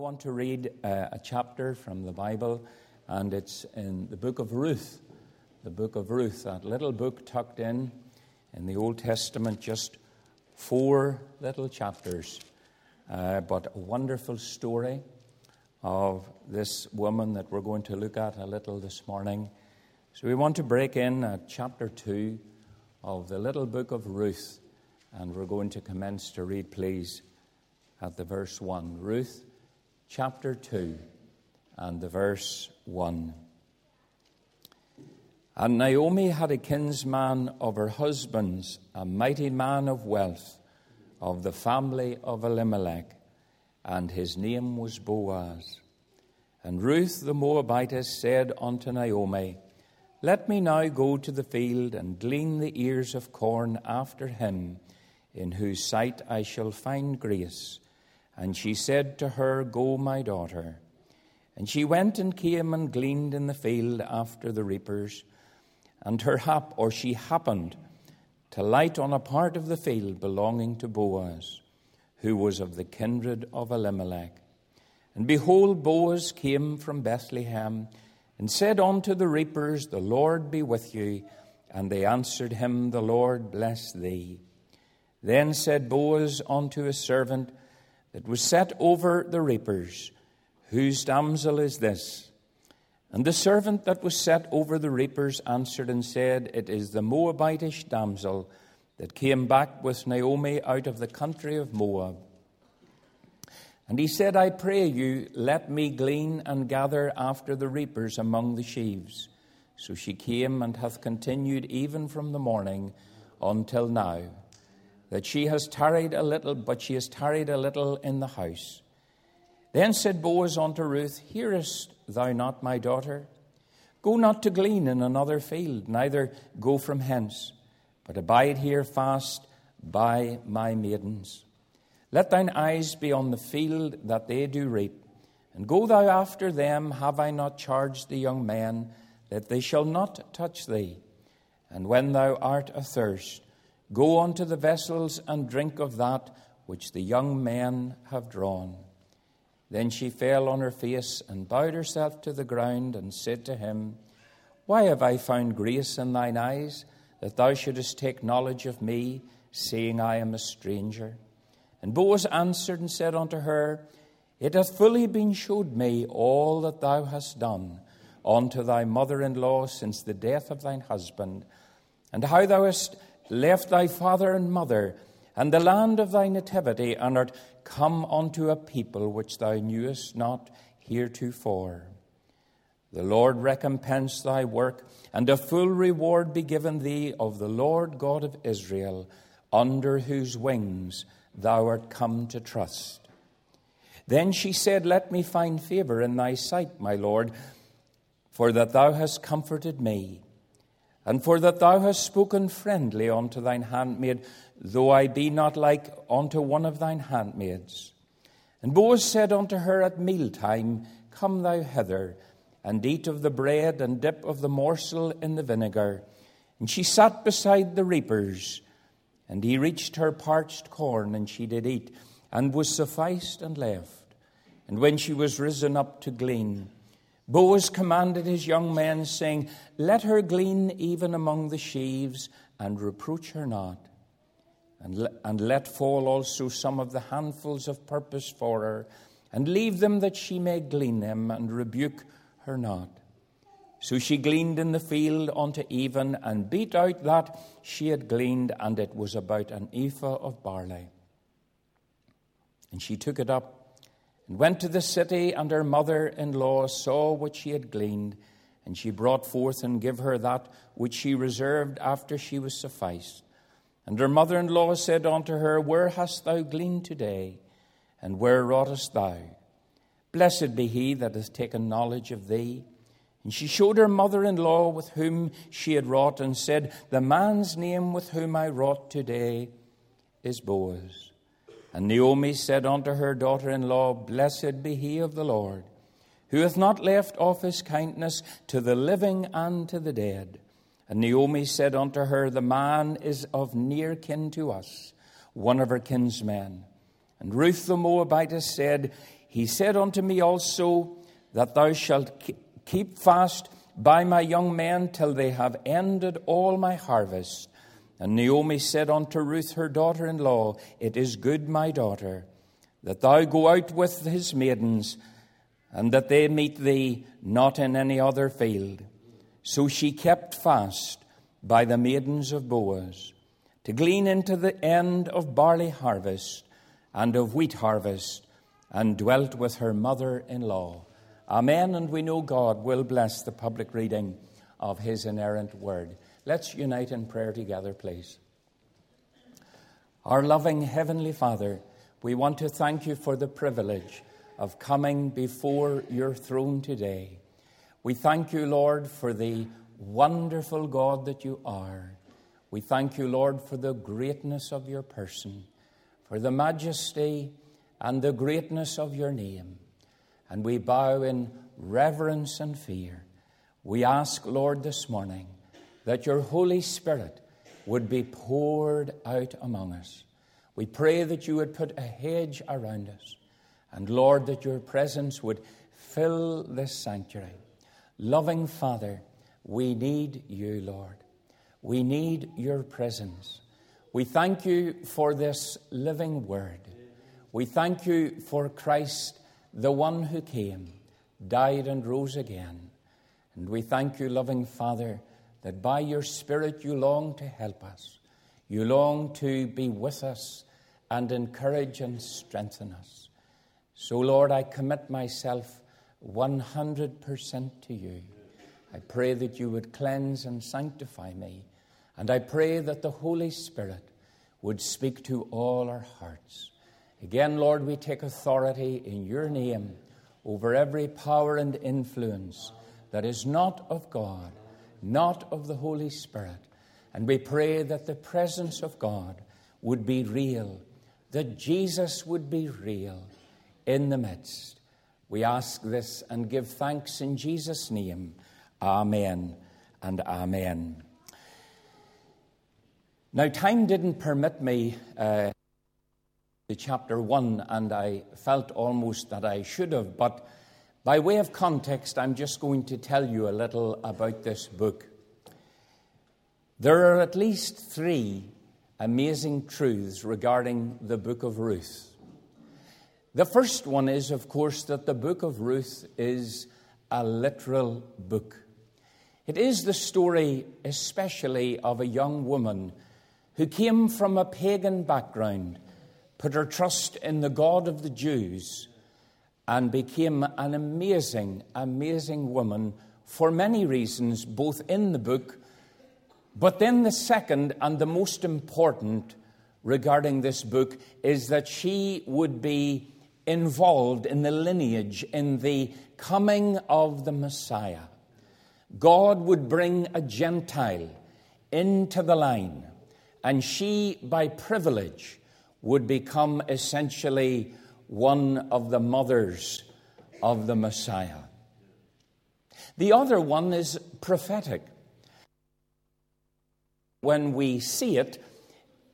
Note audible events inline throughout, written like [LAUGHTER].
want to read uh, a chapter from the Bible, and it's in the book of Ruth. The book of Ruth, that little book tucked in in the Old Testament, just four little chapters, uh, but a wonderful story of this woman that we're going to look at a little this morning. So we want to break in at chapter 2 of the little book of Ruth, and we're going to commence to read, please, at the verse 1. Ruth chapter 2 and the verse 1. And Naomi had a kinsman of her husband's, a mighty man of wealth, of the family of Elimelech, and his name was Boaz. And Ruth the Moabitess said unto Naomi, Let me now go to the field and glean the ears of corn after him, in whose sight I shall find grace and she said to her, Go, my daughter. And she went and came and gleaned in the field after the reapers. And her hap, or she happened to light on a part of the field belonging to Boaz, who was of the kindred of Elimelech. And behold, Boaz came from Bethlehem and said unto the reapers, The Lord be with you. And they answered him, The Lord bless thee. Then said Boaz unto his servant, that was set over the reapers. Whose damsel is this? And the servant that was set over the reapers answered and said, It is the Moabitish damsel that came back with Naomi out of the country of Moab. And he said, I pray you, let me glean and gather after the reapers among the sheaves. So she came and hath continued even from the morning until now that she has tarried a little, but she has tarried a little in the house. Then said Boaz unto Ruth, Hearest thou not, my daughter? Go not to glean in another field, neither go from hence, but abide here fast by my maidens. Let thine eyes be on the field that they do reap, and go thou after them. Have I not charged the young men that they shall not touch thee? And when thou art athirst, Go unto the vessels and drink of that which the young men have drawn. Then she fell on her face and bowed herself to the ground and said to him, Why have I found grace in thine eyes, that thou shouldest take knowledge of me, seeing I am a stranger? And Boaz answered and said unto her, It hath fully been showed me all that thou hast done unto thy mother in law since the death of thine husband, and how thou hast left thy father and mother, and the land of thy nativity, and art come unto a people which thou knewest not heretofore. The Lord recompense thy work, and a full reward be given thee of the Lord God of Israel, under whose wings thou art come to trust. Then she said, Let me find favor in thy sight, my Lord, for that thou hast comforted me and for that thou hast spoken friendly unto thine handmaid, though I be not like unto one of thine handmaids. And Boaz said unto her at mealtime, Come thou hither, and eat of the bread, and dip of the morsel in the vinegar. And she sat beside the reapers, and he reached her parched corn, and she did eat, and was sufficed and left. And when she was risen up to glean, Boaz commanded his young men, saying, Let her glean even among the sheaves, and reproach her not. And, le- and let fall also some of the handfuls of purpose for her, and leave them that she may glean them, and rebuke her not. So she gleaned in the field unto even, and beat out that she had gleaned, and it was about an ephah of barley. And she took it up and went to the city, and her mother in law saw what she had gleaned, and she brought forth and gave her that which she reserved after she was sufficed. And her mother in law said unto her, Where hast thou gleaned today? And where wroughtest thou? Blessed be he that hath taken knowledge of thee. And she showed her mother in law with whom she had wrought, and said, The man's name with whom I wrought today is Boaz. And Naomi said unto her daughter in law, Blessed be he of the Lord, who hath not left off his kindness to the living and to the dead. And Naomi said unto her, The man is of near kin to us, one of her kinsmen. And Ruth the Moabitess said, He said unto me also that thou shalt keep fast by my young men till they have ended all my harvest. And Naomi said unto Ruth, her daughter in law, It is good, my daughter, that thou go out with his maidens, and that they meet thee not in any other field. So she kept fast by the maidens of Boaz, to glean into the end of barley harvest and of wheat harvest, and dwelt with her mother in law. Amen. And we know God will bless the public reading of his inerrant word. Let's unite in prayer together, please. Our loving Heavenly Father, we want to thank you for the privilege of coming before your throne today. We thank you, Lord, for the wonderful God that you are. We thank you, Lord, for the greatness of your person, for the majesty and the greatness of your name. And we bow in reverence and fear. We ask, Lord, this morning that your Holy Spirit would be poured out among us. We pray that you would put a hedge around us. And Lord, that your presence would fill this sanctuary. Loving Father, we need you, Lord. We need your presence. We thank you for this living word. We thank you for Christ, the one who came, died, and rose again. And we thank you, loving Father, that by your Spirit you long to help us. You long to be with us and encourage and strengthen us. So, Lord, I commit myself 100% to you. I pray that you would cleanse and sanctify me. And I pray that the Holy Spirit would speak to all our hearts. Again, Lord, we take authority in your name over every power and influence that is not of God, not of the Holy Spirit. And we pray that the presence of God would be real, that Jesus would be real in the midst. We ask this and give thanks in Jesus' name. Amen and Amen. Now, time didn't permit me uh, to chapter 1, and I felt almost that I should have, but by way of context, I'm just going to tell you a little about this book. There are at least three amazing truths regarding the book of Ruth. The first one is, of course, that the book of Ruth is a literal book. It is the story, especially, of a young woman who came from a pagan background, put her trust in the God of the Jews, and became an amazing, amazing woman for many reasons, both in the book, but then the second and the most important regarding this book is that she would be involved in the lineage, in the coming of the Messiah. God would bring a Gentile into the line, and she, by privilege, would become essentially one of the mothers of the Messiah. The other one is prophetic. When we see it,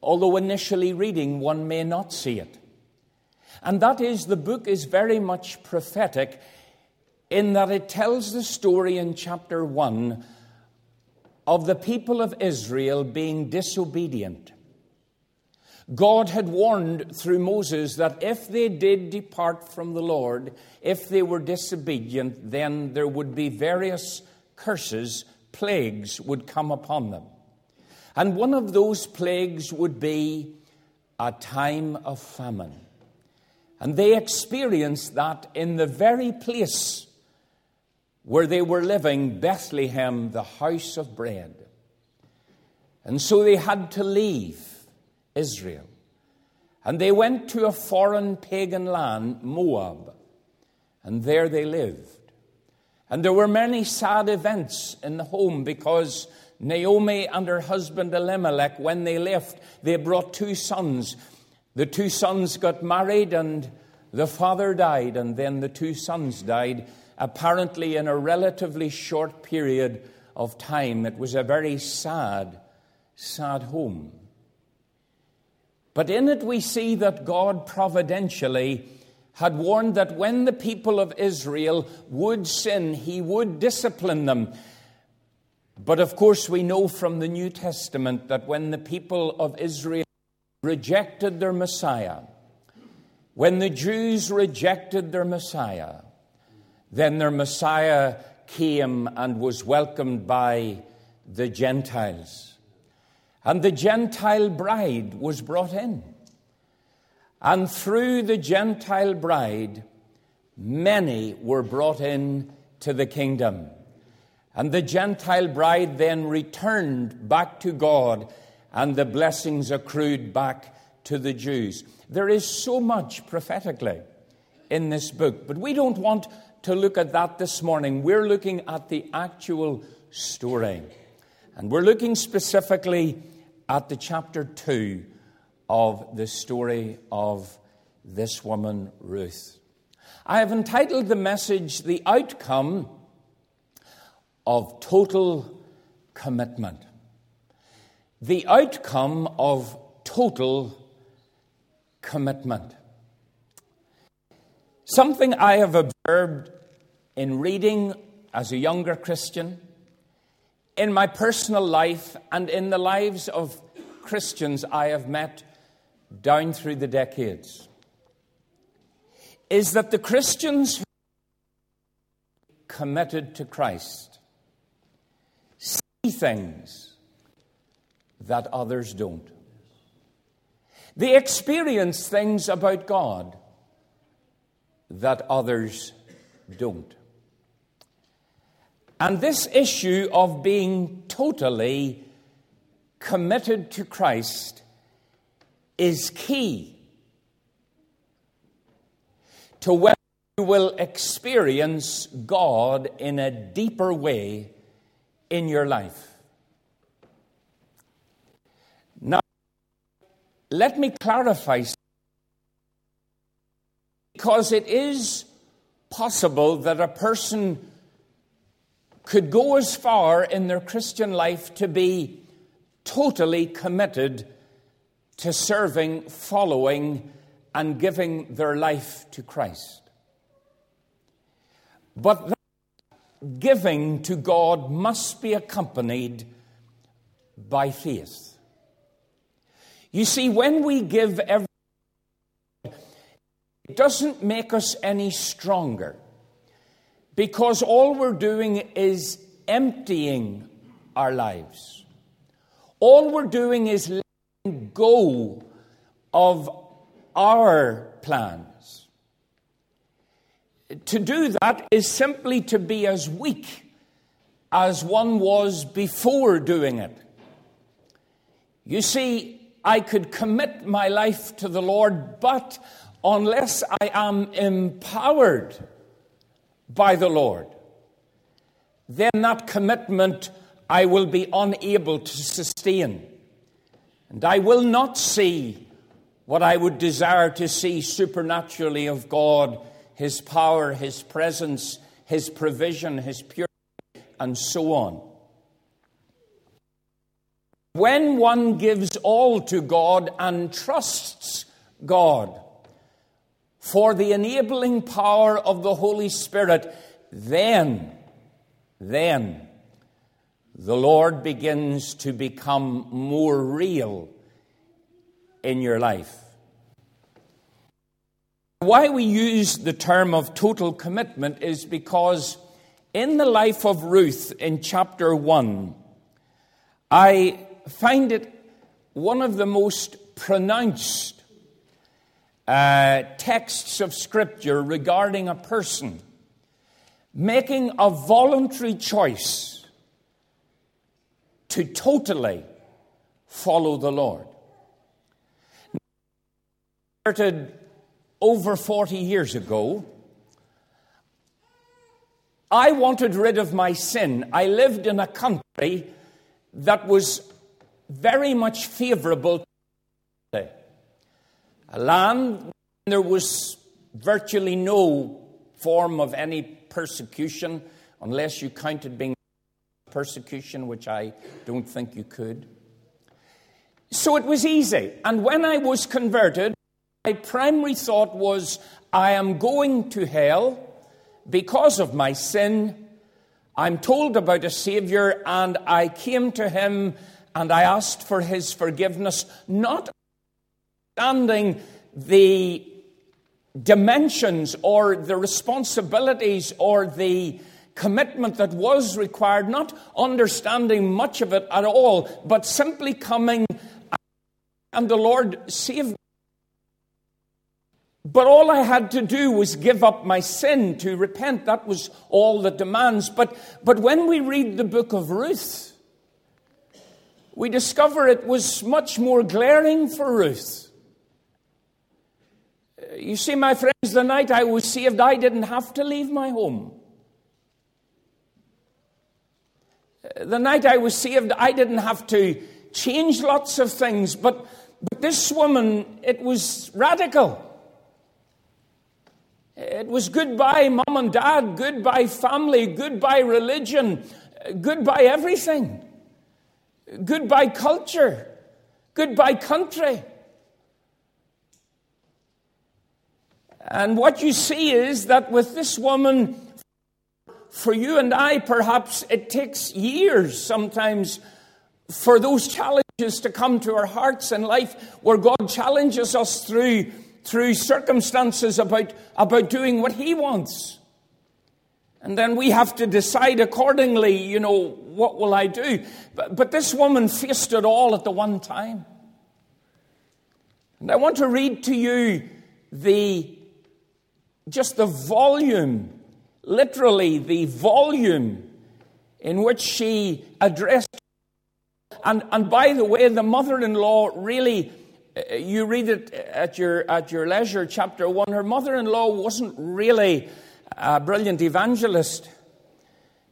although initially reading, one may not see it. And that is, the book is very much prophetic in that it tells the story in chapter 1 of the people of Israel being disobedient. God had warned through Moses that if they did depart from the Lord, if they were disobedient, then there would be various curses, plagues would come upon them. And one of those plagues would be a time of famine. And they experienced that in the very place where they were living, Bethlehem, the house of bread. And so they had to leave Israel. And they went to a foreign pagan land, Moab. And there they lived. And there were many sad events in the home because Naomi and her husband Elimelech, when they left, they brought two sons. The two sons got married, and the father died, and then the two sons died apparently in a relatively short period of time. It was a very sad, sad home. But in it, we see that God providentially had warned that when the people of Israel would sin, he would discipline them. But of course, we know from the New Testament that when the people of Israel rejected their Messiah, when the Jews rejected their Messiah, then their Messiah came and was welcomed by the Gentiles. And the Gentile bride was brought in. And through the Gentile bride, many were brought in to the kingdom. And the Gentile bride then returned back to God, and the blessings accrued back to the Jews. There is so much prophetically in this book, but we don't want to look at that this morning. We're looking at the actual story. And we're looking specifically at the chapter 2 of the story of this woman, Ruth. I have entitled the message, The Outcome of Total Commitment. The outcome of total commitment. Something I have observed in reading as a younger Christian, in my personal life, and in the lives of Christians I have met down through the decades, is that the Christians who committed to Christ see things that others don't. They experience things about God that others don't. And this issue of being totally committed to Christ is key to whether you will experience God in a deeper way in your life. Now, let me clarify because it is possible that a person could go as far in their Christian life to be totally committed to serving, following, and giving their life to Christ. But that giving to God must be accompanied by faith. You see, when we give every it doesn't make us any stronger because all we're doing is emptying our lives. All we're doing is letting go of our plans. To do that is simply to be as weak as one was before doing it. You see, I could commit my life to the Lord, but unless I am empowered by the Lord, then that commitment I will be unable to sustain. And I will not see what I would desire to see supernaturally of God His power, His presence, His provision, His purity, and so on. When one gives all to God and trusts God, for the enabling power of the Holy Spirit, then, then the Lord begins to become more real in your life. Why we use the term of total commitment is because in the life of Ruth in chapter 1, I find it one of the most pronounced uh, texts of Scripture regarding a person making a voluntary choice to totally follow the Lord. Started over 40 years ago. I wanted rid of my sin. I lived in a country that was very much favorable a land there was virtually no form of any persecution, unless you counted being persecution, which I don't think you could. So it was easy. And when I was converted, my primary thought was, I am going to hell because of my sin. I'm told about a Savior, and I came to him and I asked for his forgiveness, not understanding the dimensions or the responsibilities or the commitment that was required, not understanding much of it at all, but simply coming and the Lord saved me. But all I had to do was give up my sin to repent. That was all the demands. But, but when we read the book of Ruth, we discover it was much more glaring for Ruth. You see, my friends, the night I was saved, I didn't have to leave my home. The night I was saved, I didn't have to change lots of things, but, but this woman, it was radical. It was goodbye, mom and dad, goodbye, family, goodbye, religion, goodbye, everything. Goodbye, culture. Goodbye, country. And what you see is that with this woman, for you and I, perhaps it takes years sometimes for those challenges to come to our hearts in life where God challenges us through, through circumstances about, about doing what He wants. And then we have to decide accordingly, you know, what will I do? But, but this woman faced it all at the one time. And I want to read to you the just the volume, literally the volume in which she addressed. And, and by the way, the mother in law really, uh, you read it at your, at your leisure, chapter one, her mother in law wasn't really a brilliant evangelist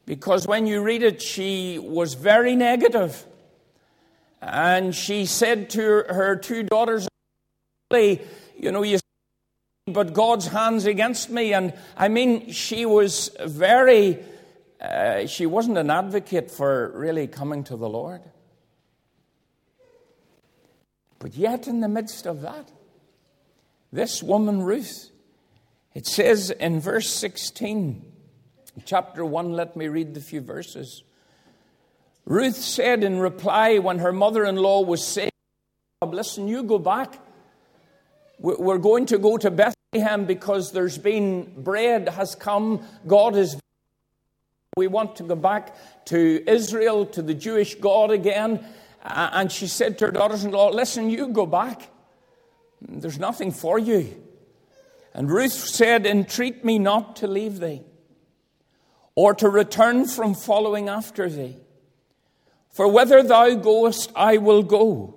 because when you read it, she was very negative. And she said to her two daughters, you know, you but God's hands against me. And I mean, she was very, uh, she wasn't an advocate for really coming to the Lord. But yet, in the midst of that, this woman, Ruth, it says in verse 16, chapter 1, let me read the few verses. Ruth said in reply when her mother in law was saying, Listen, you go back. We're going to go to Bethlehem because there's been bread has come. God is. We want to go back to Israel, to the Jewish God again. And she said to her daughters in law, Listen, you go back. There's nothing for you. And Ruth said, Entreat me not to leave thee, or to return from following after thee. For whither thou goest, I will go,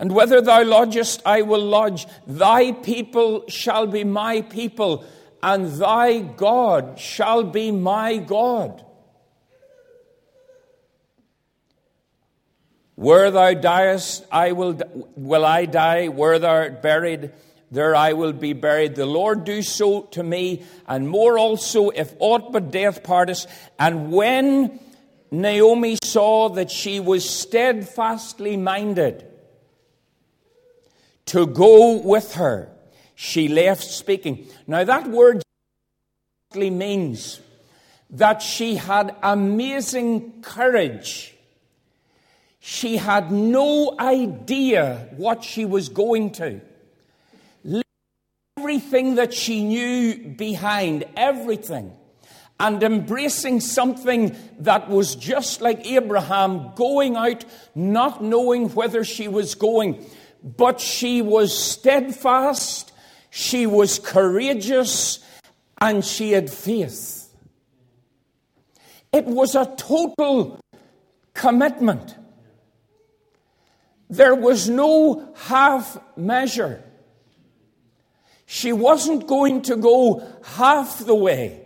and whether thou lodgest, I will lodge. Thy people shall be my people, and thy God shall be my God. Where thou diest, I will, will I die. Where thou art buried, there I will be buried. The Lord do so to me, and more also, if aught but death part us. And when Naomi saw that she was steadfastly minded to go with her, she left speaking. Now, that word means that she had amazing courage. She had no idea what she was going to everything that she knew behind, everything, and embracing something that was just like Abraham, going out, not knowing whether she was going. But she was steadfast, she was courageous, and she had faith. It was a total commitment. There was no half measure. She wasn't going to go half the way.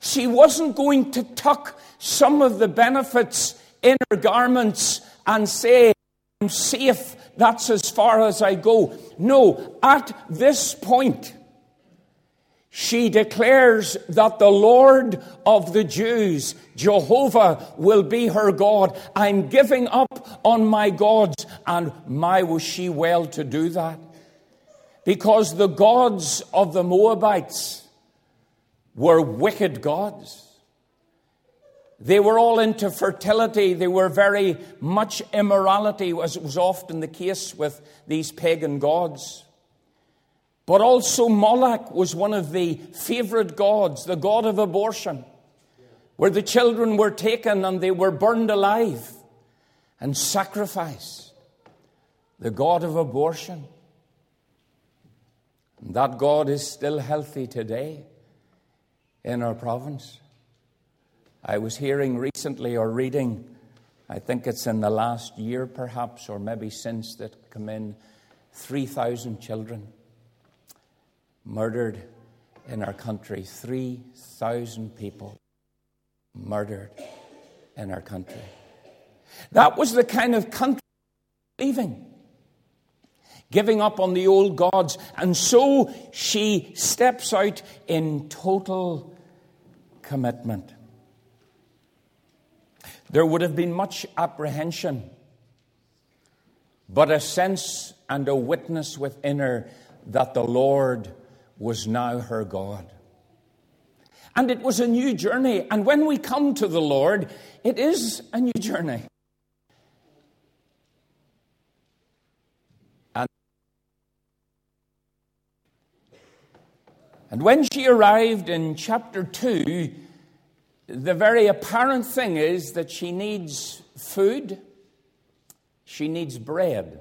She wasn't going to tuck some of the benefits in her garments and say, I'm safe, that's as far as I go. No, at this point, she declares that the Lord of the Jews, Jehovah, will be her God. I'm giving up on my gods, and my was she well to do that. because the gods of the Moabites were wicked gods. They were all into fertility. They were very much immorality, as was often the case with these pagan gods. But also, Moloch was one of the favorite gods, the god of abortion, where the children were taken and they were burned alive and sacrificed. The god of abortion. And that God is still healthy today in our province. I was hearing recently or reading, I think it's in the last year perhaps, or maybe since that come in, 3,000 children murdered in our country. 3,000 people murdered in our country. That was the kind of country leaving giving up on the old gods. And so she steps out in total commitment. There would have been much apprehension, but a sense and a witness within her that the Lord was now her God. And it was a new journey. And when we come to the Lord, it is a new journey. And when she arrived in chapter 2, the very apparent thing is that she needs food, she needs bread.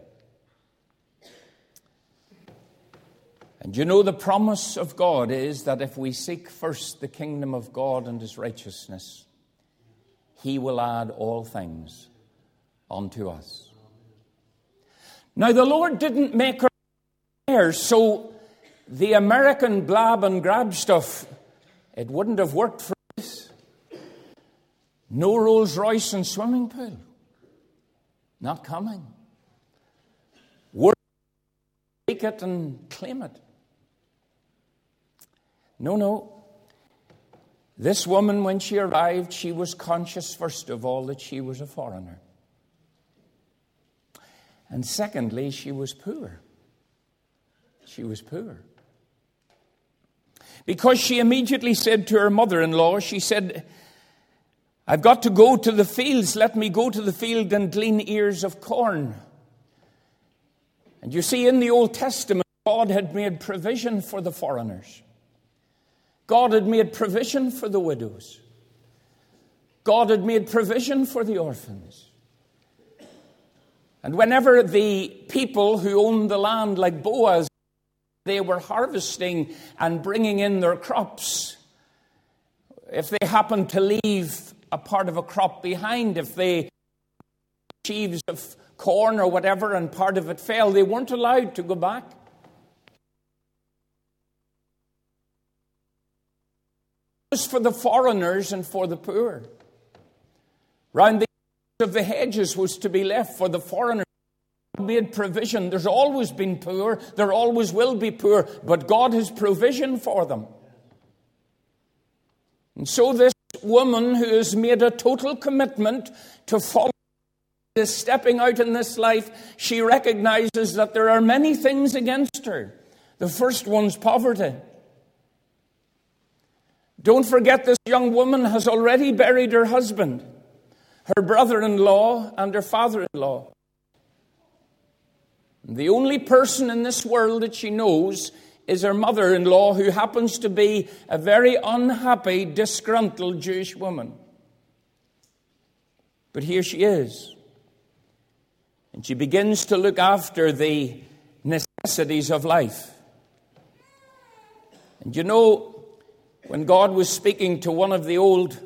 And you know, the promise of God is that if we seek first the kingdom of God and his righteousness, he will add all things unto us. Now, the Lord didn't make her so the American blab and grab stuff, it wouldn't have worked for. No Rolls Royce and swimming pool. Not coming. Work, take it and claim it. No, no. This woman, when she arrived, she was conscious, first of all, that she was a foreigner. And secondly, she was poor. She was poor. Because she immediately said to her mother in law, she said, I've got to go to the fields. Let me go to the field and glean ears of corn. And you see, in the Old Testament, God had made provision for the foreigners. God had made provision for the widows. God had made provision for the orphans. And whenever the people who owned the land, like Boaz, they were harvesting and bringing in their crops. If they happened to leave a part of a crop behind, if they sheaves of corn or whatever and part of it fell, they weren't allowed to go back. It was for the foreigners and for the poor. Round the edge of the hedges was to be left for the foreigners God made provision. There's always been poor, there always will be poor, but God has provision for them. And so, this woman who has made a total commitment to follow is stepping out in this life, she recognizes that there are many things against her. The first one's poverty. Don't forget, this young woman has already buried her husband, her brother in law, and her father in law. The only person in this world that she knows is her mother in law, who happens to be a very unhappy, disgruntled Jewish woman. But here she is. And she begins to look after the necessities of life. And you know, when God was speaking to one of the old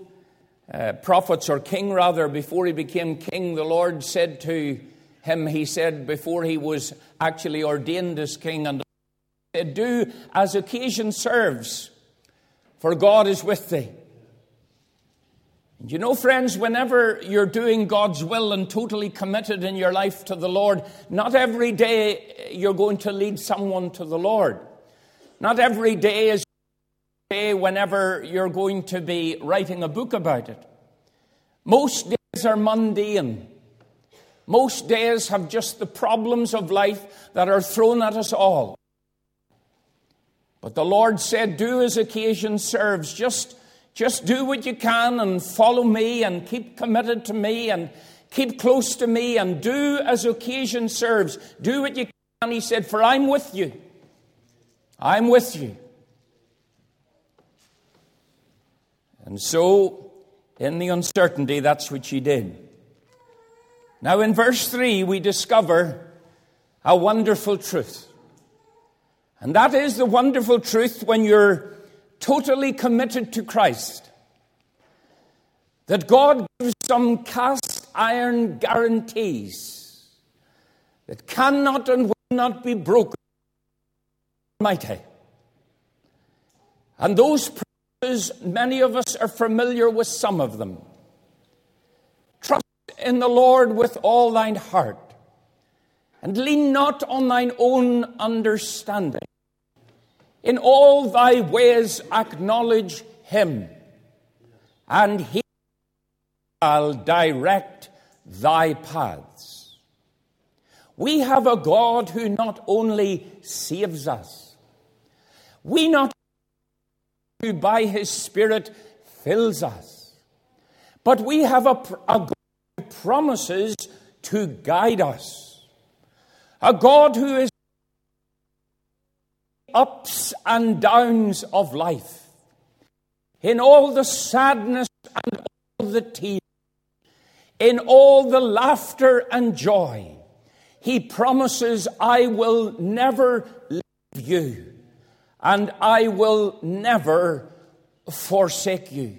uh, prophets, or king rather, before he became king, the Lord said to him, he said, before he was actually ordained as king, and Uh, do as occasion serves, for God is with thee. And you know, friends, whenever you're doing God's will and totally committed in your life to the Lord, not every day you're going to lead someone to the Lord. Not every day is day whenever you're going to be writing a book about it. Most days are mundane. Most days have just the problems of life that are thrown at us all. But the Lord said, Do as occasion serves. Just, just do what you can and follow me and keep committed to me and keep close to me and do as occasion serves. Do what you can. He said, For I'm with you. I'm with you. And so, in the uncertainty, that's what she did. Now, in verse 3, we discover a wonderful truth. And that is the wonderful truth when you're totally committed to Christ. That God gives some cast iron guarantees that cannot and will not be broken. Mighty. And those promises, many of us are familiar with some of them. Trust in the Lord with all thine heart, and lean not on thine own understanding. In all thy ways acknowledge him, and he shall direct thy paths. We have a God who not only saves us, we not who by his Spirit fills us, but we have a, a God who promises to guide us, a God who is ups and downs of life, in all the sadness and all the tears, in all the laughter and joy, he promises, I will never leave you and I will never forsake you.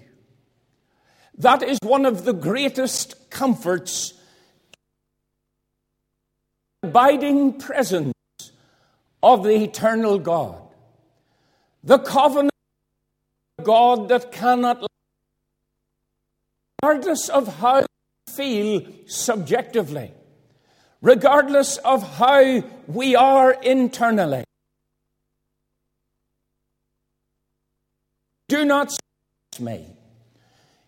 That is one of the greatest comforts. Abiding presence of the eternal God. The covenant God that cannot, regardless of how we feel subjectively, regardless of how we are internally. Do not search me.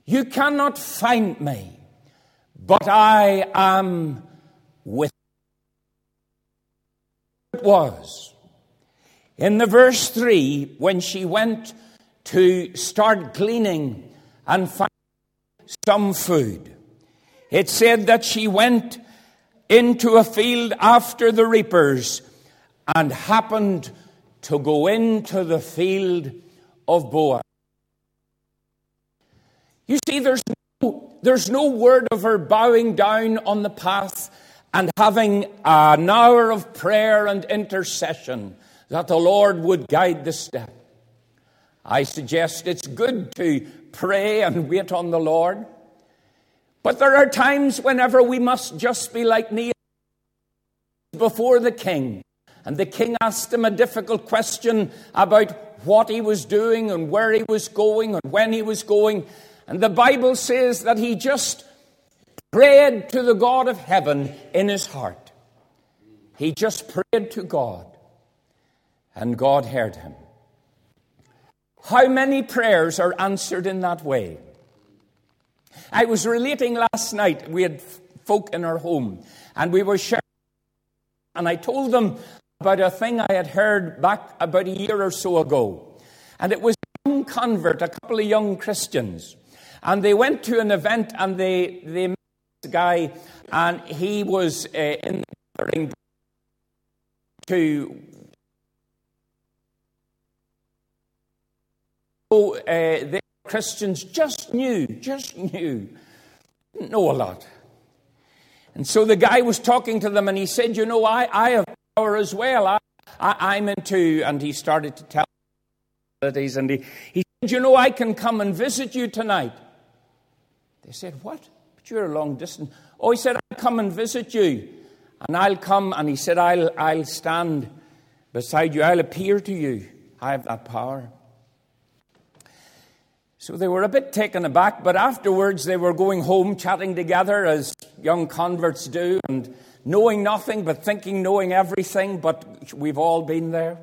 You cannot find me, but I am with was. In the verse 3, when she went to start gleaning and find some food, it said that she went into a field after the reapers and happened to go into the field of Boaz. You see, there's no, there's no word of her bowing down on the path and having an hour of prayer and intercession that the Lord would guide the step. I suggest it's good to pray and wait on the Lord. But there are times whenever we must just be like Nehemiah before the king. And the king asked him a difficult question about what he was doing and where he was going and when he was going. And the Bible says that he just prayed to the God of heaven in his heart. He just prayed to God, and God heard him. How many prayers are answered in that way? I was relating last night, we had folk in our home, and we were sharing, and I told them about a thing I had heard back about a year or so ago. And it was a young convert, a couple of young Christians. And they went to an event and they, they guy, and he was uh, in the to so, uh, the Christians just knew, just knew, didn't know a lot. And so the guy was talking to them and he said, You know, I, I have power as well. I, I, am into, and he started to tell and he, he said, You know, I can come and visit you tonight. They said, What? You're a long distance. Oh, he said, I'll come and visit you. And I'll come, and he said, I'll, I'll stand beside you. I'll appear to you. I have that power. So they were a bit taken aback, but afterwards they were going home chatting together as young converts do and knowing nothing but thinking knowing everything, but we've all been there.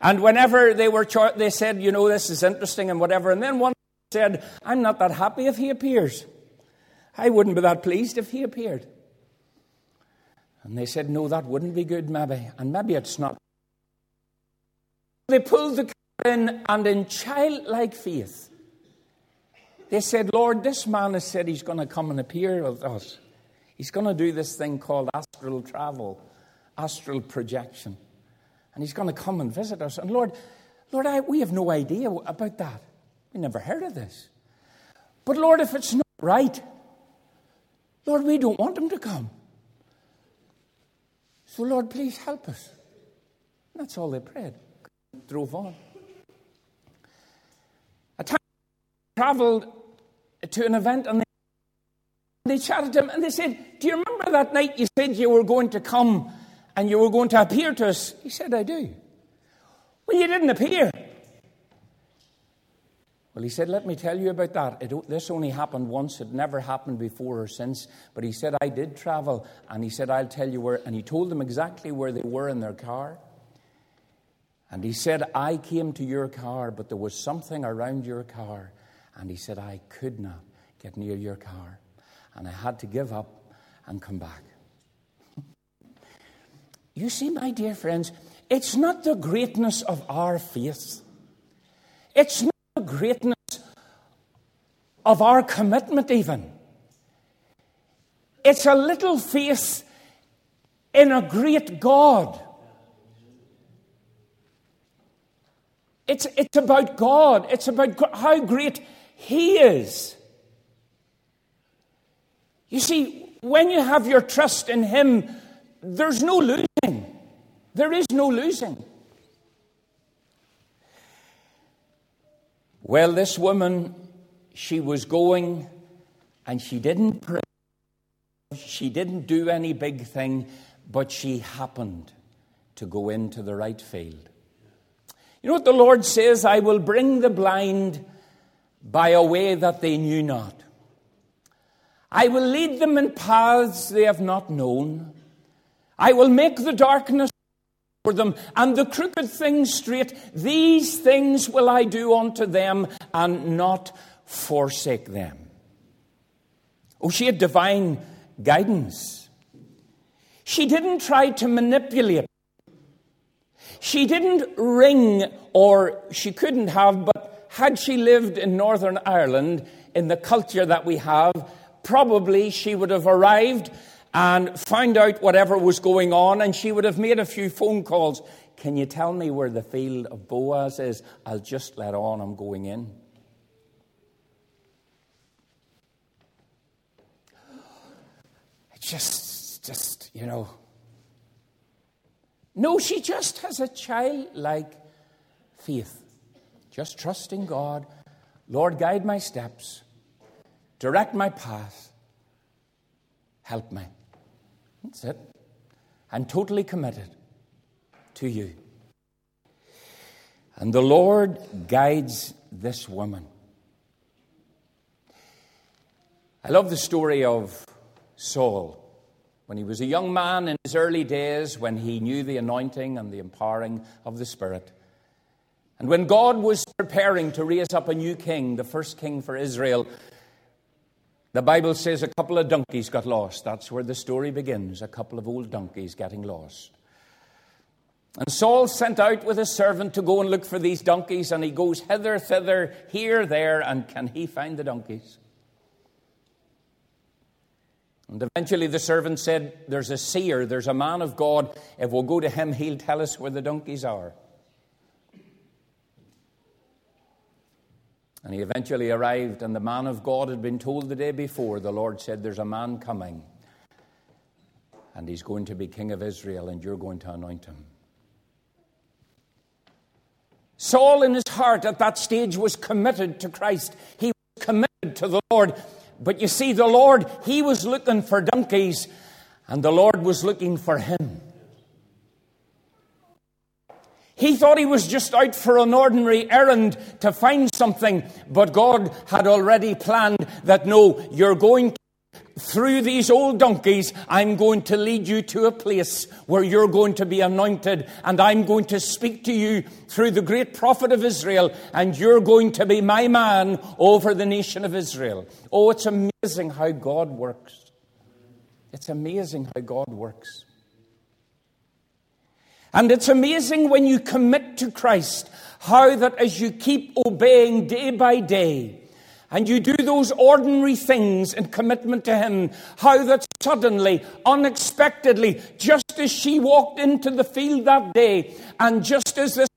And whenever they were, they said, you know, this is interesting and whatever. And then one said, I'm not that happy if he appears. I wouldn't be that pleased if he appeared. And they said, No, that wouldn't be good, maybe. And maybe it's not. They pulled the in and in childlike faith, they said, Lord, this man has said he's going to come and appear with us. He's going to do this thing called astral travel, astral projection. And he's going to come and visit us. And Lord, Lord, I, we have no idea about that. We never heard of this. But Lord, if it's not right, Lord, we don't want them to come. So, Lord, please help us. And that's all they prayed. Drove on. A time traveled to an event and they, they chatted to him and they said, Do you remember that night you said you were going to come and you were going to appear to us? He said, I do. Well, you didn't appear. Well, he said, Let me tell you about that. It, this only happened once. It never happened before or since. But he said, I did travel. And he said, I'll tell you where. And he told them exactly where they were in their car. And he said, I came to your car, but there was something around your car. And he said, I could not get near your car. And I had to give up and come back. [LAUGHS] you see, my dear friends, it's not the greatness of our faith. It's not the greatness of our commitment, even. It's a little faith in a great God. It's, it's about God. It's about how great He is. You see, when you have your trust in Him, there's no losing. There is no losing. Well, this woman, she was going and she didn't pray. She didn't do any big thing, but she happened to go into the right field. You know what the Lord says? I will bring the blind by a way that they knew not. I will lead them in paths they have not known. I will make the darkness them and the crooked things straight. These things will I do unto them and not forsake them. Oh, she had divine guidance. She didn't try to manipulate she didn't ring, or she couldn't have, but had she lived in Northern Ireland, in the culture that we have, probably she would have arrived and found out whatever was going on, and she would have made a few phone calls. Can you tell me where the field of Boaz is? I'll just let on, I'm going in. Just, just, you know, no, she just has a childlike faith, just trusting God. Lord, guide my steps, direct my path, help me. That's it. I'm totally committed to you. And the Lord guides this woman. I love the story of Saul. When he was a young man in his early days, when he knew the anointing and the empowering of the Spirit, and when God was preparing to raise up a new king, the first king for Israel, the Bible says a couple of donkeys got lost. That's where the story begins a couple of old donkeys getting lost. And Saul sent out with his servant to go and look for these donkeys, and he goes hither, thither, here, there, and can he find the donkeys? And eventually the servant said, There's a seer, there's a man of God. If we'll go to him, he'll tell us where the donkeys are. And he eventually arrived, and the man of God had been told the day before. The Lord said, There's a man coming, and he's going to be king of Israel, and you're going to anoint him. Saul, in his heart at that stage, was committed to Christ. He was committed to the Lord. But you see, the Lord, He was looking for donkeys, and the Lord was looking for him. He thought he was just out for an ordinary errand to find something, but God had already planned that no, you're going through these old donkeys, I'm going to lead you to a place where you're going to be anointed, and I'm going to speak to you through the great prophet of Israel, and you're going to be my man over the nation of Israel. Oh, it's amazing how God works. It's amazing how God works. And it's amazing when you commit to Christ, how that as you keep obeying day by day, and you do those ordinary things in commitment to Him, how that suddenly, unexpectedly, just as she walked into the field that day, and just as this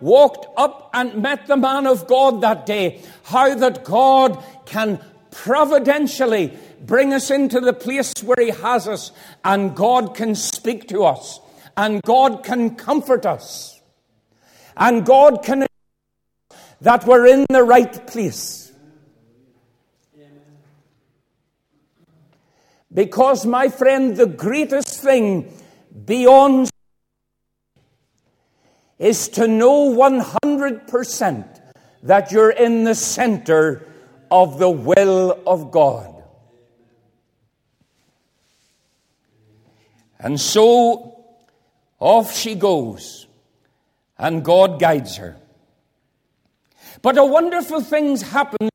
walked up and met the man of God that day, how that God can providentially bring us into the place where He has us, and God can speak to us, and God can comfort us, and God can that we're in the right place. Because, my friend, the greatest thing beyond is to know 100% that you're in the center of the will of God. And so off she goes, and God guides her. But a wonderful things happen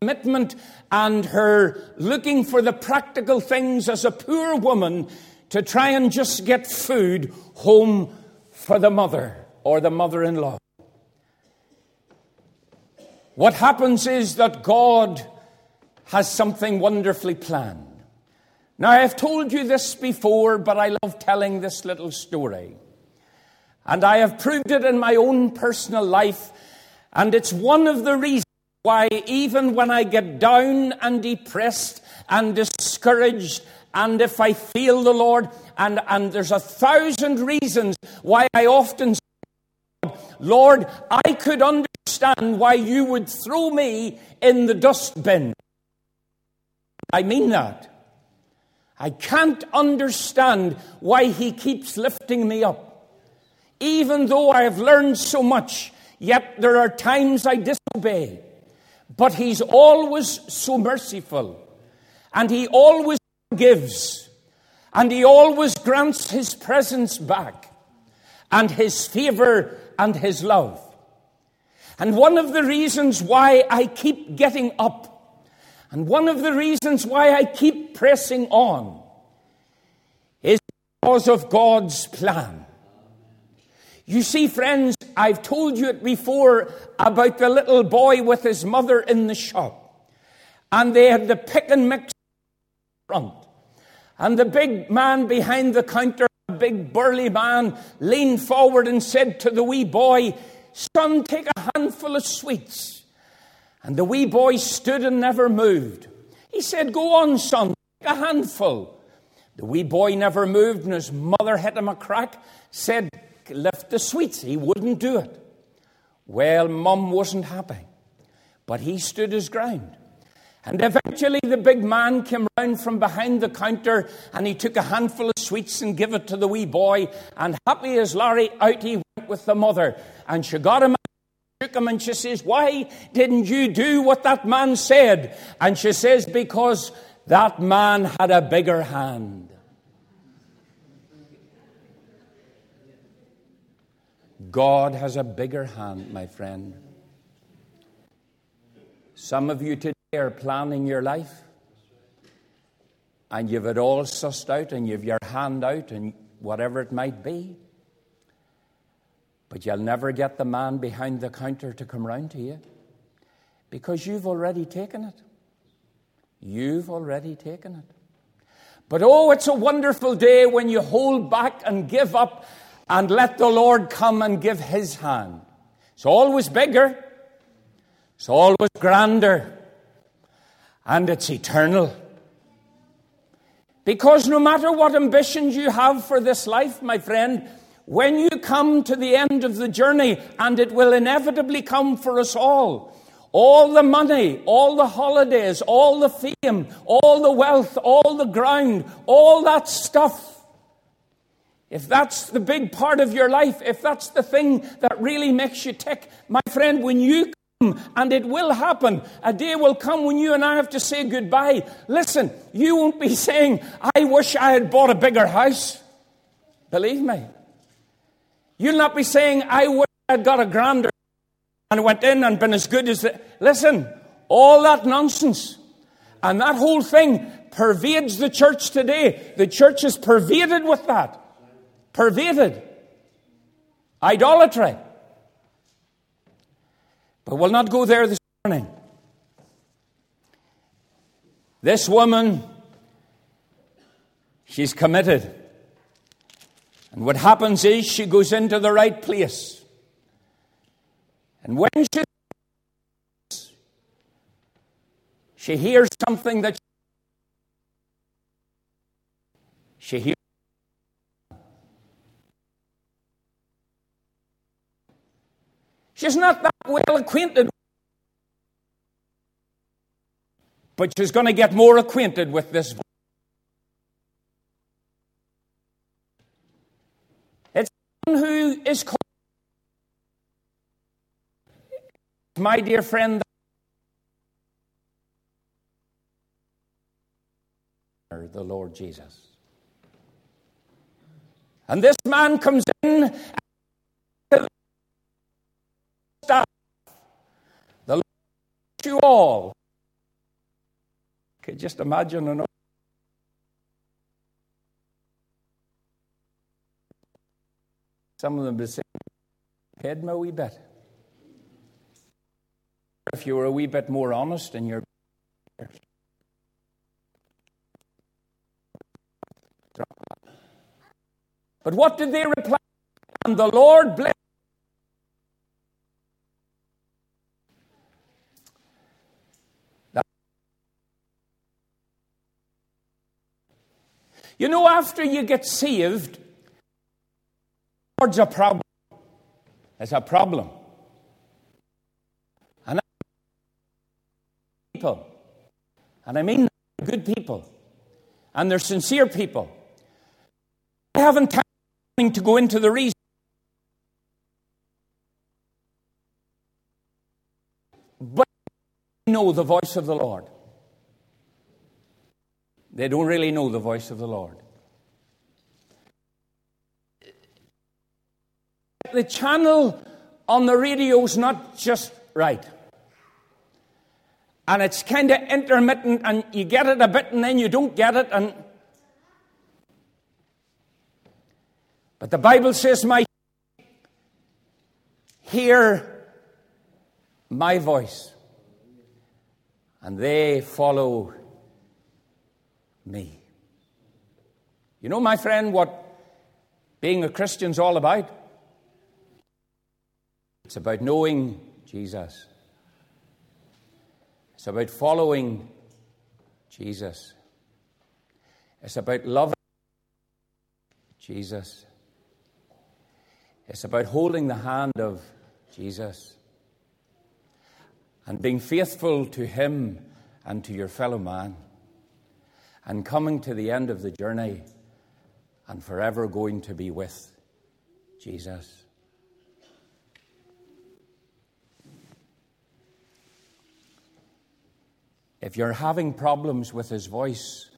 commitment and her looking for the practical things as a poor woman to try and just get food home for the mother or the mother in law. What happens is that God has something wonderfully planned. Now, I have told you this before, but I love telling this little story. And I have proved it in my own personal life, and it's one of the reasons why, even when I get down and depressed and discouraged, and if I feel the Lord, and, and there's a thousand reasons why I often say, Lord, I could understand why you would throw me in the dustbin. I mean that. I can't understand why he keeps lifting me up. Even though I have learned so much, yet there are times I disobey. But he's always so merciful. And he always gives. And he always grants his presence back. And his favor and His love. And one of the reasons why I keep getting up, and one of the reasons why I keep pressing on, is because of God's plan. You see, friends, I've told you it before about the little boy with his mother in the shop. And they had the pick and mix front. And the big man behind the counter a big burly man leaned forward and said to the wee boy, Son, take a handful of sweets. And the wee boy stood and never moved. He said, Go on, son, take a handful. The wee boy never moved, and his mother hit him a crack, said, Lift the sweets. He wouldn't do it. Well, mum wasn't happy, but he stood his ground. And eventually the big man came round from behind the counter and he took a handful of sweets and gave it to the wee boy. And happy as Larry, out he went with the mother. And she got him shook him and she says, Why didn't you do what that man said? And she says, Because that man had a bigger hand. God has a bigger hand, my friend. Some of you today are planning your life and you've it all sussed out and you've your hand out and whatever it might be. But you'll never get the man behind the counter to come round to you because you've already taken it. You've already taken it. But oh, it's a wonderful day when you hold back and give up and let the Lord come and give His hand. It's always bigger, it's always grander, and it's eternal. Because no matter what ambitions you have for this life, my friend, when you come to the end of the journey, and it will inevitably come for us all, all the money, all the holidays, all the fame, all the wealth, all the ground, all that stuff, if that's the big part of your life, if that's the thing that really makes you tick, my friend, when you come, and it will happen. A day will come when you and I have to say goodbye. Listen, you won't be saying, I wish I had bought a bigger house. Believe me. You'll not be saying, I wish I had got a grander and went in and been as good as the. Listen, all that nonsense and that whole thing pervades the church today. The church is pervaded with that. Pervaded. idolatry. But we'll not go there this morning. This woman, she's committed. And what happens is she goes into the right place. And when she she hears something that she hears She's not that well acquainted. But she's going to get more acquainted with this. It's who is called, my dear friend, the Lord Jesus. And this man comes in The Lord you all. Could just imagine an Some of them would say, head me a wee bit. If you were a wee bit more honest in your But what did they reply? And the Lord blessed You know, after you get saved, Lord's a problem. It's a problem. And people, and I mean good people, and they're sincere people. I haven't time to go into the reason. But they know the voice of the Lord. They don't really know the voice of the Lord. The channel on the radio is not just right. And it's kind of intermittent, and you get it a bit and then you don't get it. And But the Bible says, My hear my voice, and they follow me. You know, my friend, what being a Christian's all about? It's about knowing Jesus. It's about following Jesus. It's about loving Jesus. It's about holding the hand of Jesus and being faithful to Him and to your fellow man and coming to the end of the journey and forever going to be with Jesus. If you're having problems with his voice,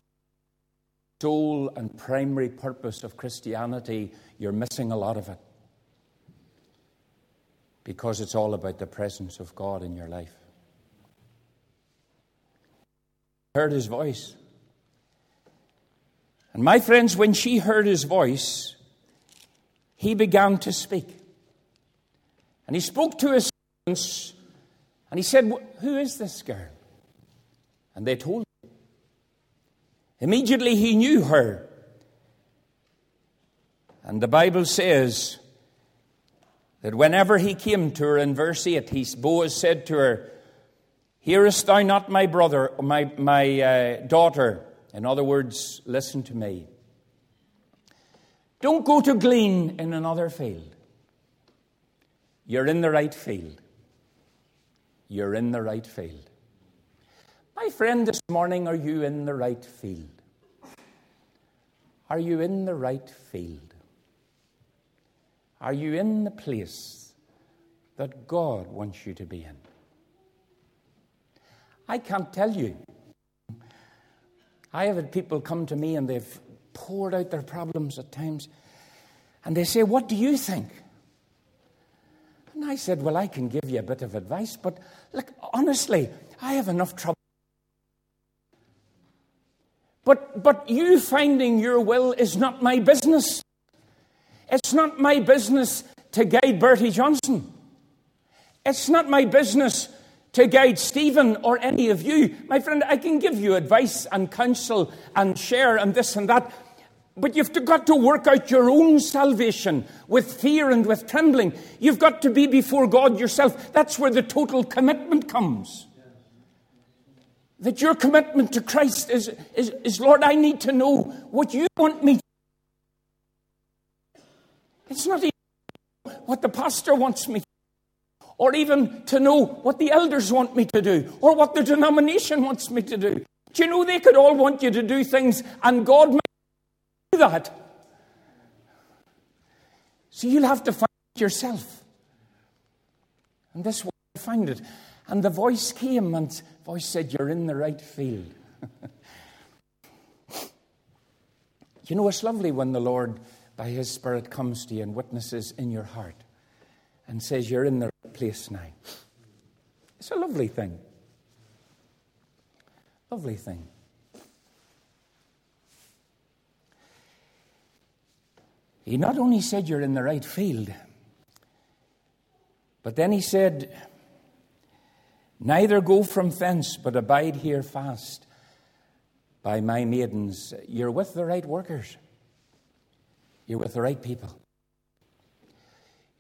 soul and primary purpose of Christianity, you're missing a lot of it. Because it's all about the presence of God in your life. Heard his voice. And my friends, when she heard his voice, he began to speak. And he spoke to his servants and he said, Who is this girl? And they told him. Immediately he knew her. And the Bible says that whenever he came to her in verse 8, he, Boaz said to her, Hearest thou not my brother, my, my uh, daughter? In other words, listen to me. Don't go to glean in another field. You're in the right field. You're in the right field. My friend, this morning, are you in the right field? Are you in the right field? Are you in the place that God wants you to be in? I can't tell you I have had people come to me and they've poured out their problems at times, and they say, What do you think? And I said, Well, I can give you a bit of advice, but look, honestly, I have enough trouble. But, but you finding your will is not my business. It's not my business to guide Bertie Johnson. It's not my business to guide Stephen or any of you. My friend, I can give you advice and counsel and share and this and that. But you've got to work out your own salvation with fear and with trembling. You've got to be before God yourself. That's where the total commitment comes. That your commitment to Christ is, is, is Lord, I need to know what you want me to It's not even what the pastor wants me to do, or even to know what the elders want me to do, or what the denomination wants me to do. Do you know they could all want you to do things, and God might do that? So you'll have to find it yourself. And this way I find it. And the voice came, and voice said, You're in the right field. [LAUGHS] you know, it's lovely when the Lord, by His Spirit, comes to you and witnesses in your heart and says, You're in the right place now. It's a lovely thing. Lovely thing. He not only said you're in the right field, but then he said, Neither go from thence, but abide here fast by my maidens. You're with the right workers, you're with the right people.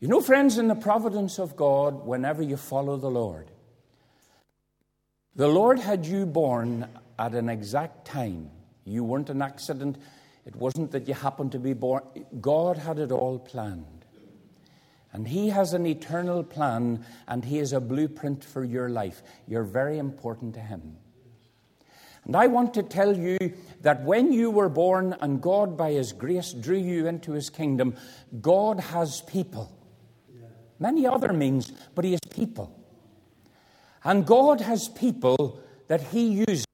You know, friends, in the providence of God, whenever you follow the Lord, the Lord had you born at an exact time. You weren't an accident. It wasn't that you happened to be born. God had it all planned. And He has an eternal plan, and He is a blueprint for your life. You're very important to Him. And I want to tell you that when you were born and God, by His grace, drew you into His kingdom, God has people many other means, but He has people. And God has people that He uses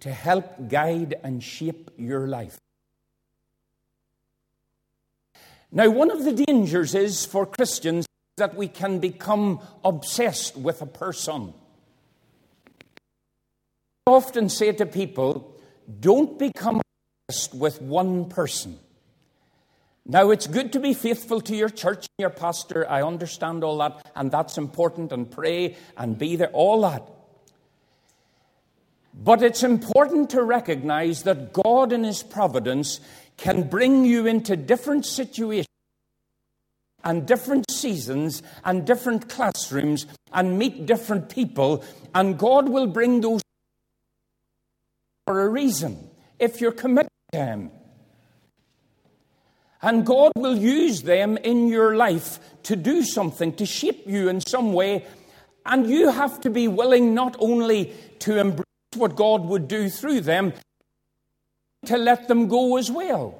to help guide and shape your life. Now, one of the dangers is for Christians that we can become obsessed with a person. I often say to people, don't become obsessed with one person. Now, it's good to be faithful to your church and your pastor. I understand all that, and that's important, and pray and be there, all that. But it's important to recognize that God, in His providence, can bring you into different situations and different seasons and different classrooms and meet different people, and God will bring those for a reason if you're committed to Him. And God will use them in your life to do something, to shape you in some way. And you have to be willing not only to embrace what God would do through them, to let them go as well.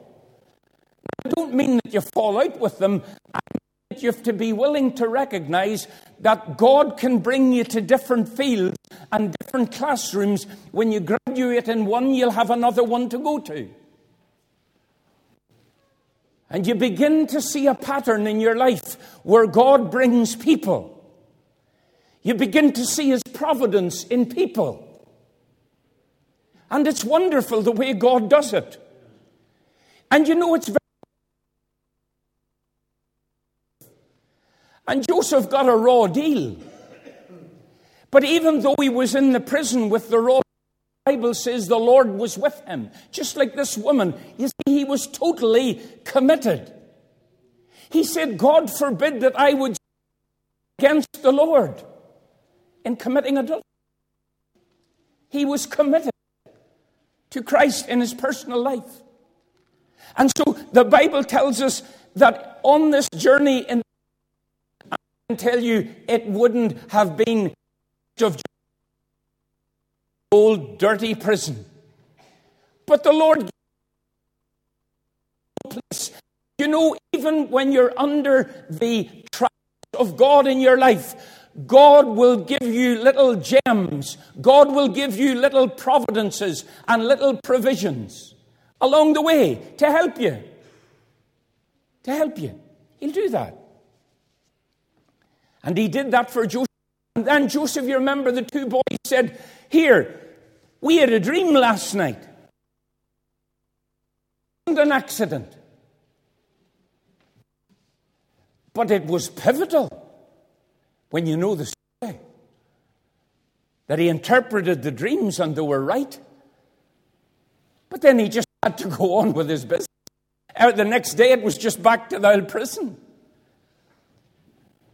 I don't mean that you fall out with them. I mean that you have to be willing to recognize that God can bring you to different fields and different classrooms. When you graduate in one, you'll have another one to go to. And you begin to see a pattern in your life where God brings people. You begin to see His providence in people. And it's wonderful the way God does it. And you know, it's very. And Joseph got a raw deal. But even though he was in the prison with the raw Bible says the Lord was with him. Just like this woman. You see, he was totally committed. He said, God forbid that I would against the Lord in committing adultery. He was committed to Christ in his personal life. And so the Bible tells us that on this journey, in, I can tell you, it wouldn't have been of old dirty prison. But the Lord. You know, even when you're under the trials of God in your life, God will give you little gems. God will give you little providences and little provisions along the way to help you. To help you. He'll do that. And he did that for Joseph. And then Joseph, you remember the two boys said, Here, we had a dream last night. Wasn't an accident. But it was pivotal when you know the story that he interpreted the dreams and they were right. But then he just had to go on with his business. Uh, the next day it was just back to the old prison.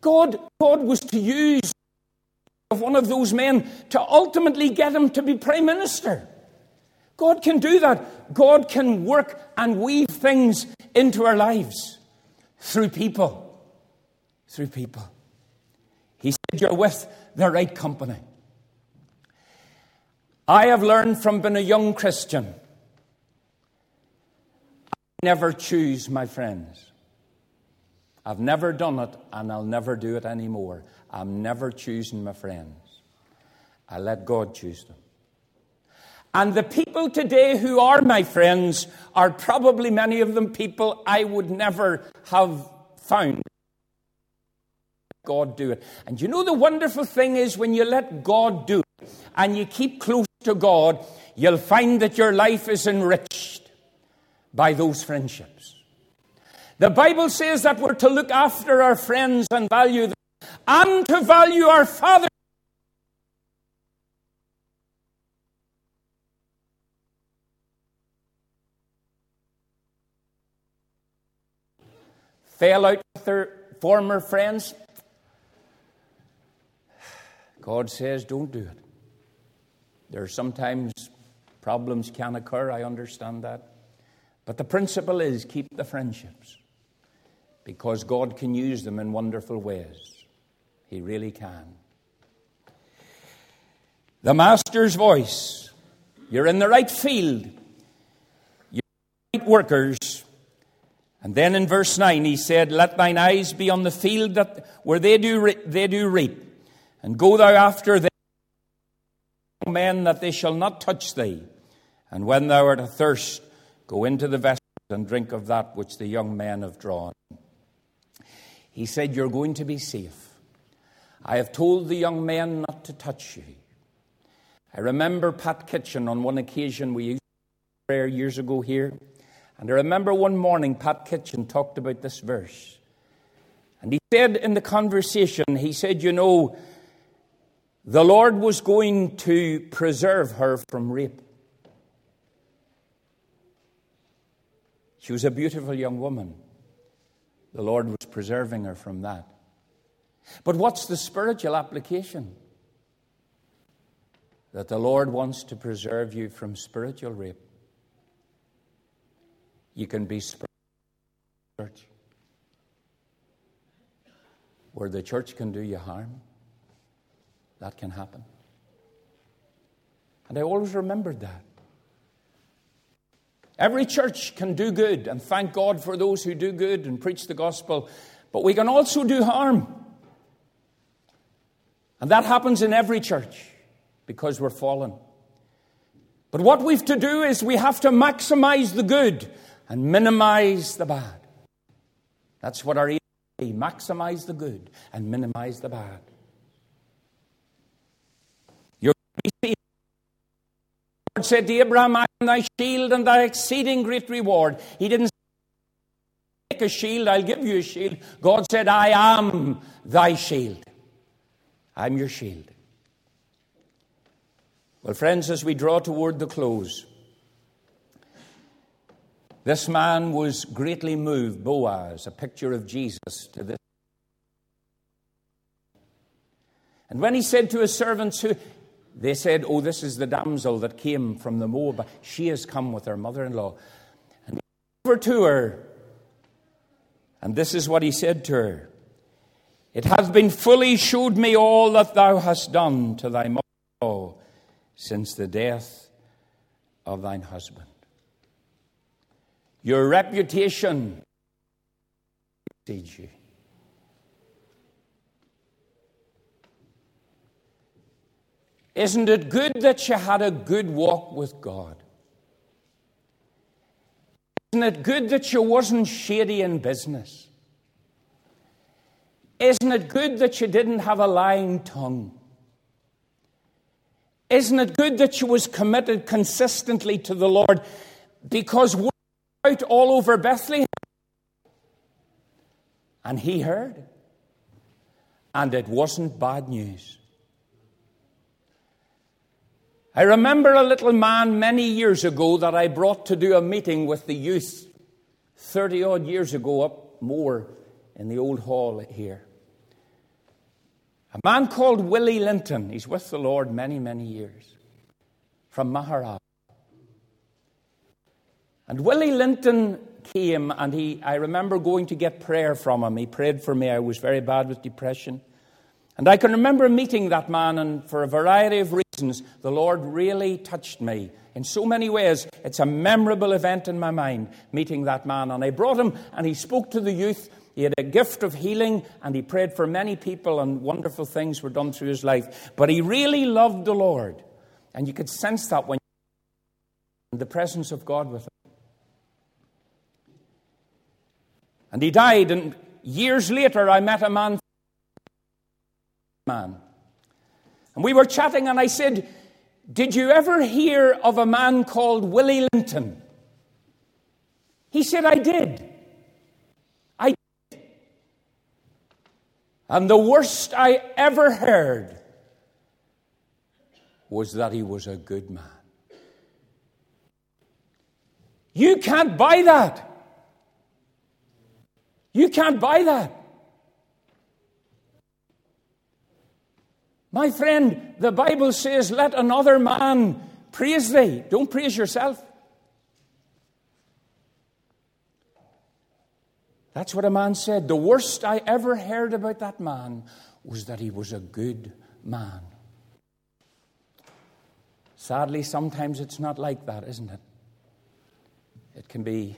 God, God was to use of one of those men to ultimately get him to be prime minister. God can do that. God can work and weave things into our lives through people. Through people. He said, You're with the right company. I have learned from being a young Christian. I never choose my friends. I've never done it and I'll never do it anymore. I'm never choosing my friends. I let God choose them. And the people today who are my friends are probably many of them people I would never have found. God do it. And you know the wonderful thing is when you let God do it and you keep close to God, you'll find that your life is enriched by those friendships. The Bible says that we're to look after our friends and value them, and to value our Father. Fell out with their former friends. God says, don't do it. There are sometimes problems can occur, I understand that. But the principle is keep the friendships because God can use them in wonderful ways. He really can. The Master's voice. You're in the right field. You're right workers. And then in verse 9 he said, Let thine eyes be on the field that, where they do, re- they do reap, and go thou after them, men, that they shall not touch thee. And when thou art athirst, go into the vessels and drink of that which the young men have drawn. He said, You're going to be safe. I have told the young men not to touch you. I remember Pat Kitchen on one occasion, we used prayer years ago here. And I remember one morning Pat Kitchen talked about this verse. And he said in the conversation, he said, You know, the Lord was going to preserve her from rape. She was a beautiful young woman. The Lord was preserving her from that. But what's the spiritual application? That the Lord wants to preserve you from spiritual rape. You can be spiritual church where the church can do you harm. That can happen. And I always remembered that. Every church can do good, and thank God for those who do good and preach the gospel, but we can also do harm. And that happens in every church because we're fallen. But what we've to do is we have to maximize the good and minimize the bad. That's what our aim is maximize the good and minimize the bad. Said to Abraham, I am thy shield and thy exceeding great reward. He didn't make a shield, I'll give you a shield. God said, I am thy shield. I'm your shield. Well, friends, as we draw toward the close, this man was greatly moved, Boaz, a picture of Jesus, to this. And when he said to his servants, who, they said, Oh, this is the damsel that came from the Moab. She has come with her mother in law. And over to her, and this is what he said to her It has been fully showed me all that thou hast done to thy mother in law since the death of thine husband. Your reputation precedes you. Isn't it good that you had a good walk with God? Isn't it good that you wasn't shady in business? Isn't it good that you didn't have a lying tongue? Isn't it good that you was committed consistently to the Lord? Because we're out all over Bethlehem. And he heard. And it wasn't bad news. I remember a little man many years ago that I brought to do a meeting with the youth 30 odd years ago, up more in the old hall here. A man called Willie Linton. He's with the Lord many, many years. From Maharaj. And Willie Linton came and he, I remember going to get prayer from him. He prayed for me. I was very bad with depression. And I can remember meeting that man, and for a variety of reasons, the Lord really touched me in so many ways. It's a memorable event in my mind, meeting that man. And I brought him, and he spoke to the youth. He had a gift of healing, and he prayed for many people, and wonderful things were done through his life. But he really loved the Lord. And you could sense that when the presence of God with him. And he died, and years later, I met a man. man. And we were chatting, and I said, Did you ever hear of a man called Willie Linton? He said, I did. I did. And the worst I ever heard was that he was a good man. You can't buy that. You can't buy that. My friend, the Bible says, let another man praise thee. Don't praise yourself. That's what a man said. The worst I ever heard about that man was that he was a good man. Sadly, sometimes it's not like that, isn't it? It can be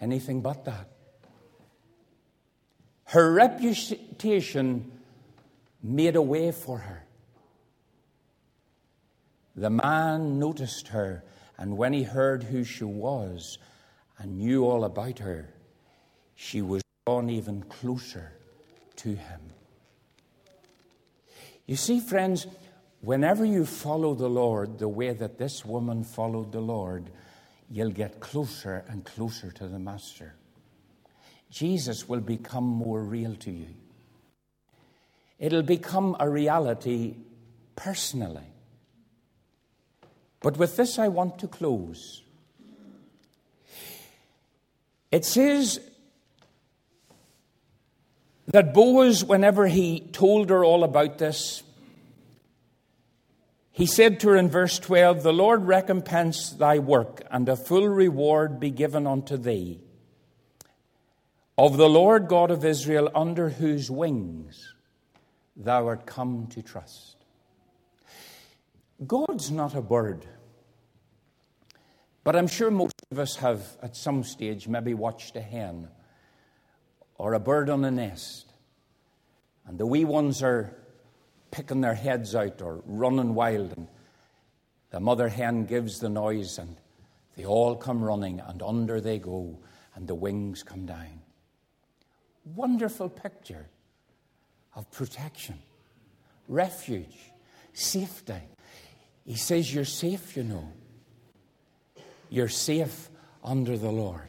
anything but that. Her reputation made a way for her. The man noticed her, and when he heard who she was and knew all about her, she was drawn even closer to him. You see, friends, whenever you follow the Lord the way that this woman followed the Lord, you'll get closer and closer to the Master. Jesus will become more real to you. It'll become a reality personally. But with this, I want to close. It says that Boaz, whenever he told her all about this, he said to her in verse 12, The Lord recompense thy work, and a full reward be given unto thee of the Lord God of Israel, under whose wings thou art come to trust. God's not a bird, but I'm sure most of us have at some stage maybe watched a hen or a bird on a nest, and the wee ones are picking their heads out or running wild, and the mother hen gives the noise, and they all come running, and under they go, and the wings come down wonderful picture of protection, refuge, safety. He says, You're safe, you know. You're safe under the Lord.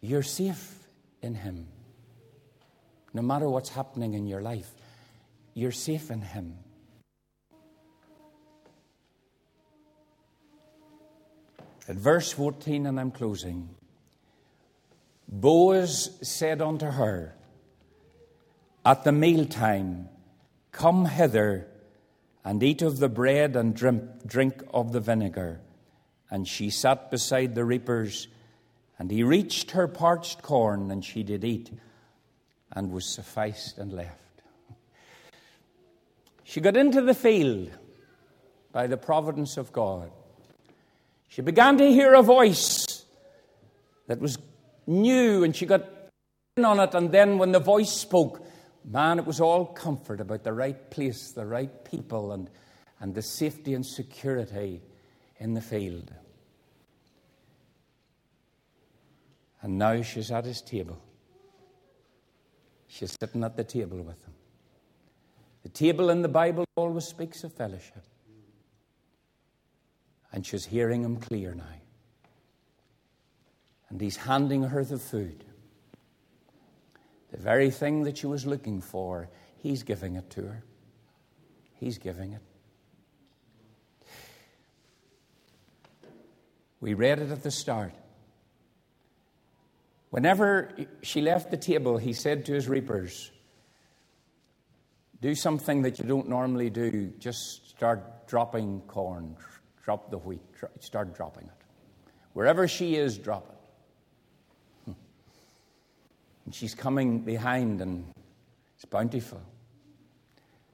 You're safe in Him. No matter what's happening in your life, you're safe in Him. At verse 14, and I'm closing Boaz said unto her, At the mealtime, come hither and eat of the bread and drink, of the vinegar. And she sat beside the reapers, and he reached her parched corn, and she did eat, and was sufficed and left. She got into the field by the providence of God. She began to hear a voice that was new, and she got in on it. And then when the voice spoke, man, it was all comfort about the right place, the right people, and, and the safety and security in the field. And now she's at his table. She's sitting at the table with him. The table in the Bible always speaks of fellowship. And she's hearing him clear now. And he's handing her the food. The very thing that she was looking for, he's giving it to her. He's giving it. We read it at the start. Whenever she left the table, he said to his reapers, Do something that you don't normally do. Just start dropping corn, drop the wheat, start dropping it. Wherever she is, drop it. And she's coming behind, and it's bountiful.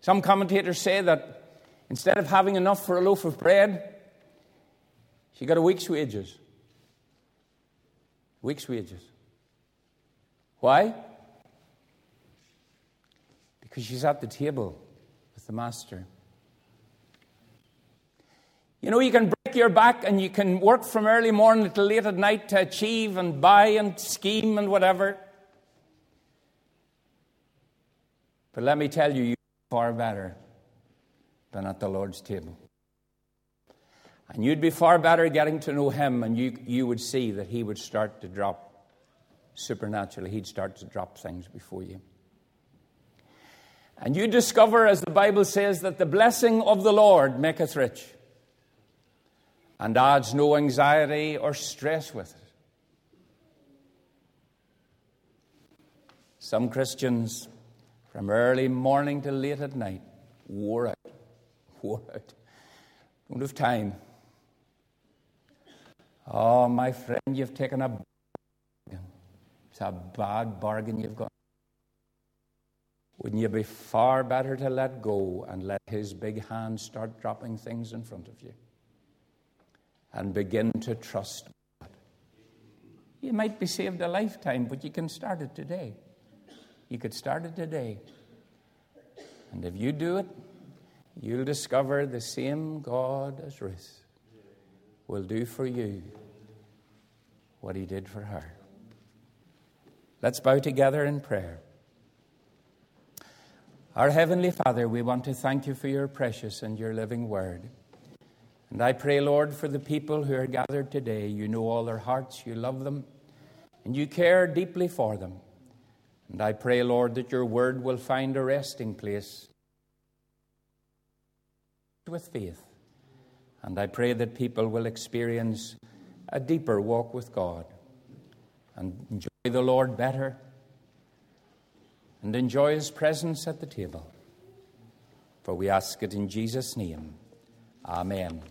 Some commentators say that instead of having enough for a loaf of bread, she got a week's wages. Week's wages. Why? Because she's at the table with the master. You know, you can break your back and you can work from early morning till late at night to achieve and buy and scheme and whatever. But let me tell you, you're far better than at the Lord's table. And you'd be far better getting to know Him, and you, you would see that He would start to drop supernaturally, He'd start to drop things before you. And you discover, as the Bible says, that the blessing of the Lord maketh rich and adds no anxiety or stress with it. Some Christians, from early morning till late at night, wore out, [LAUGHS] wore out, don't have time. Oh, my friend, you've taken a bargain. it's a bad bargain you've got. Wouldn't you be far better to let go and let His big hand start dropping things in front of you and begin to trust God? You might be saved a lifetime, but you can start it today. You could start it today. And if you do it, you'll discover the same God as Ruth will do for you what He did for her. Let's bow together in prayer. Our Heavenly Father, we want to thank you for your precious and your living word. And I pray, Lord, for the people who are gathered today. You know all their hearts, you love them, and you care deeply for them. And I pray, Lord, that your word will find a resting place with faith. And I pray that people will experience a deeper walk with God and enjoy the Lord better and enjoy his presence at the table. For we ask it in Jesus' name. Amen.